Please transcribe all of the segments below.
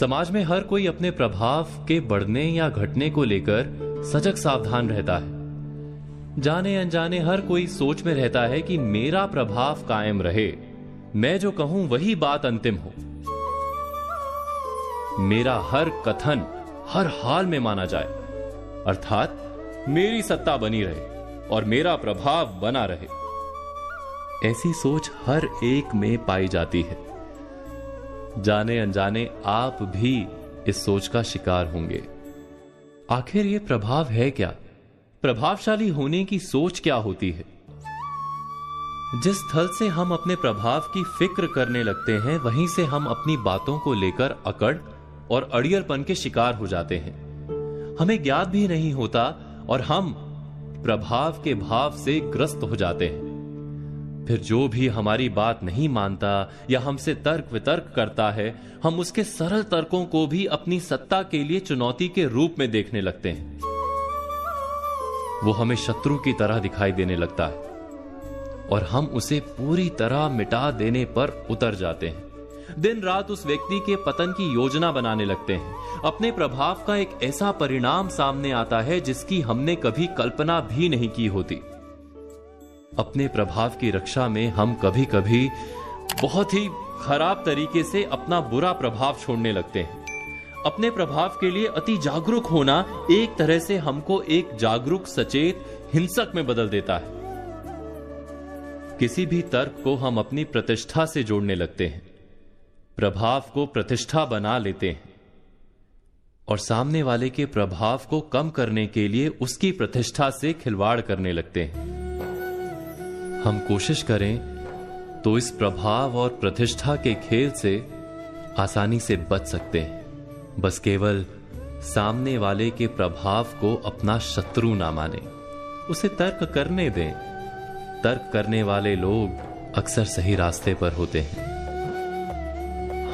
समाज में हर कोई अपने प्रभाव के बढ़ने या घटने को लेकर सजग सावधान रहता है। जाने अनजाने हर कोई सोच में रहता है कि मेरा प्रभाव कायम रहे। मैं जो कहूँ वही बात अंतिम हो। मेरा हर कथन हर हाल में माना जाए। अर्थात मेरी सत्ता बनी रहे और मेरा प्रभाव बना रहे। ऐसी सोच हर एक में पाई जाती है। जाने अनजाने आप भी इस सोच का शिकार होंगे। आखिर ये प्रभाव है क्या? प्रभावशाली होने की सोच क्या होती है? जिस स्थल से हम अपने प्रभाव की फ़िक्र करने लगते हैं, वहीं से हम अपनी बातों को लेकर अकड़ और अड़ियरपन के शिकार हो जाते हैं। हमें ज्ञात भी नहीं होता और हम प्रभाव के भाव से ग्रस्त हो जाते हैं। फिर जो भी हमारी बात नहीं मानता या हमसे तर्क वितर्क करता है, हम उसके सरल तर्कों को भी अपनी सत्ता के लिए चुनौती के रूप में देखने लगते हैं। वो हमें शत्रु की तरह दिखाई देने लगता है और हम उसे पूरी तरह मिटा देने पर उतर जाते हैं। दिन रात उस व्यक्ति के पतन की योजना बनाने लगते हैं। अपने प्रभाव का एक ऐसा परिणाम सामने आता है जिसकी हमने कभी कल्पना भी नहीं की होती। अपने प्रभाव की रक्षा में हम कभी कभी बहुत ही खराब तरीके से अपना बुरा प्रभाव छोड़ने लगते हैं। अपने प्रभाव के लिए अति जागरूक होना एक तरह से हमको एक जागरूक, सचेत, हिंसक में बदल देता है। किसी भी तर्क को हम अपनी प्रतिष्ठा से जोड़ने लगते हैं। प्रभाव को प्रतिष्ठा बना लेते हैं। और सामने वाले के प्रभाव को कम करने के लिए उसकी प्रतिष्ठा से खिलवाड़ करने लगते हैं। हम कोशिश करें तो इस प्रभाव और प्रतिष्ठा के खेल से आसानी से बच सकते हैं। बस केवल सामने वाले के प्रभाव को अपना शत्रु ना माने। उसे तर्क करने दें। तर्क करने वाले लोग अक्सर सही रास्ते पर होते हैं।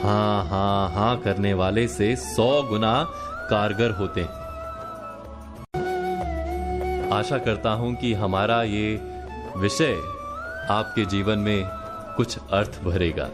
हाँ हाँ हाँ करने वाले से सौ गुना कारगर होते हैं। आशा करता हूँ कि हमारा ये विषय आपके जीवन में कुछ अर्थ भरेगा।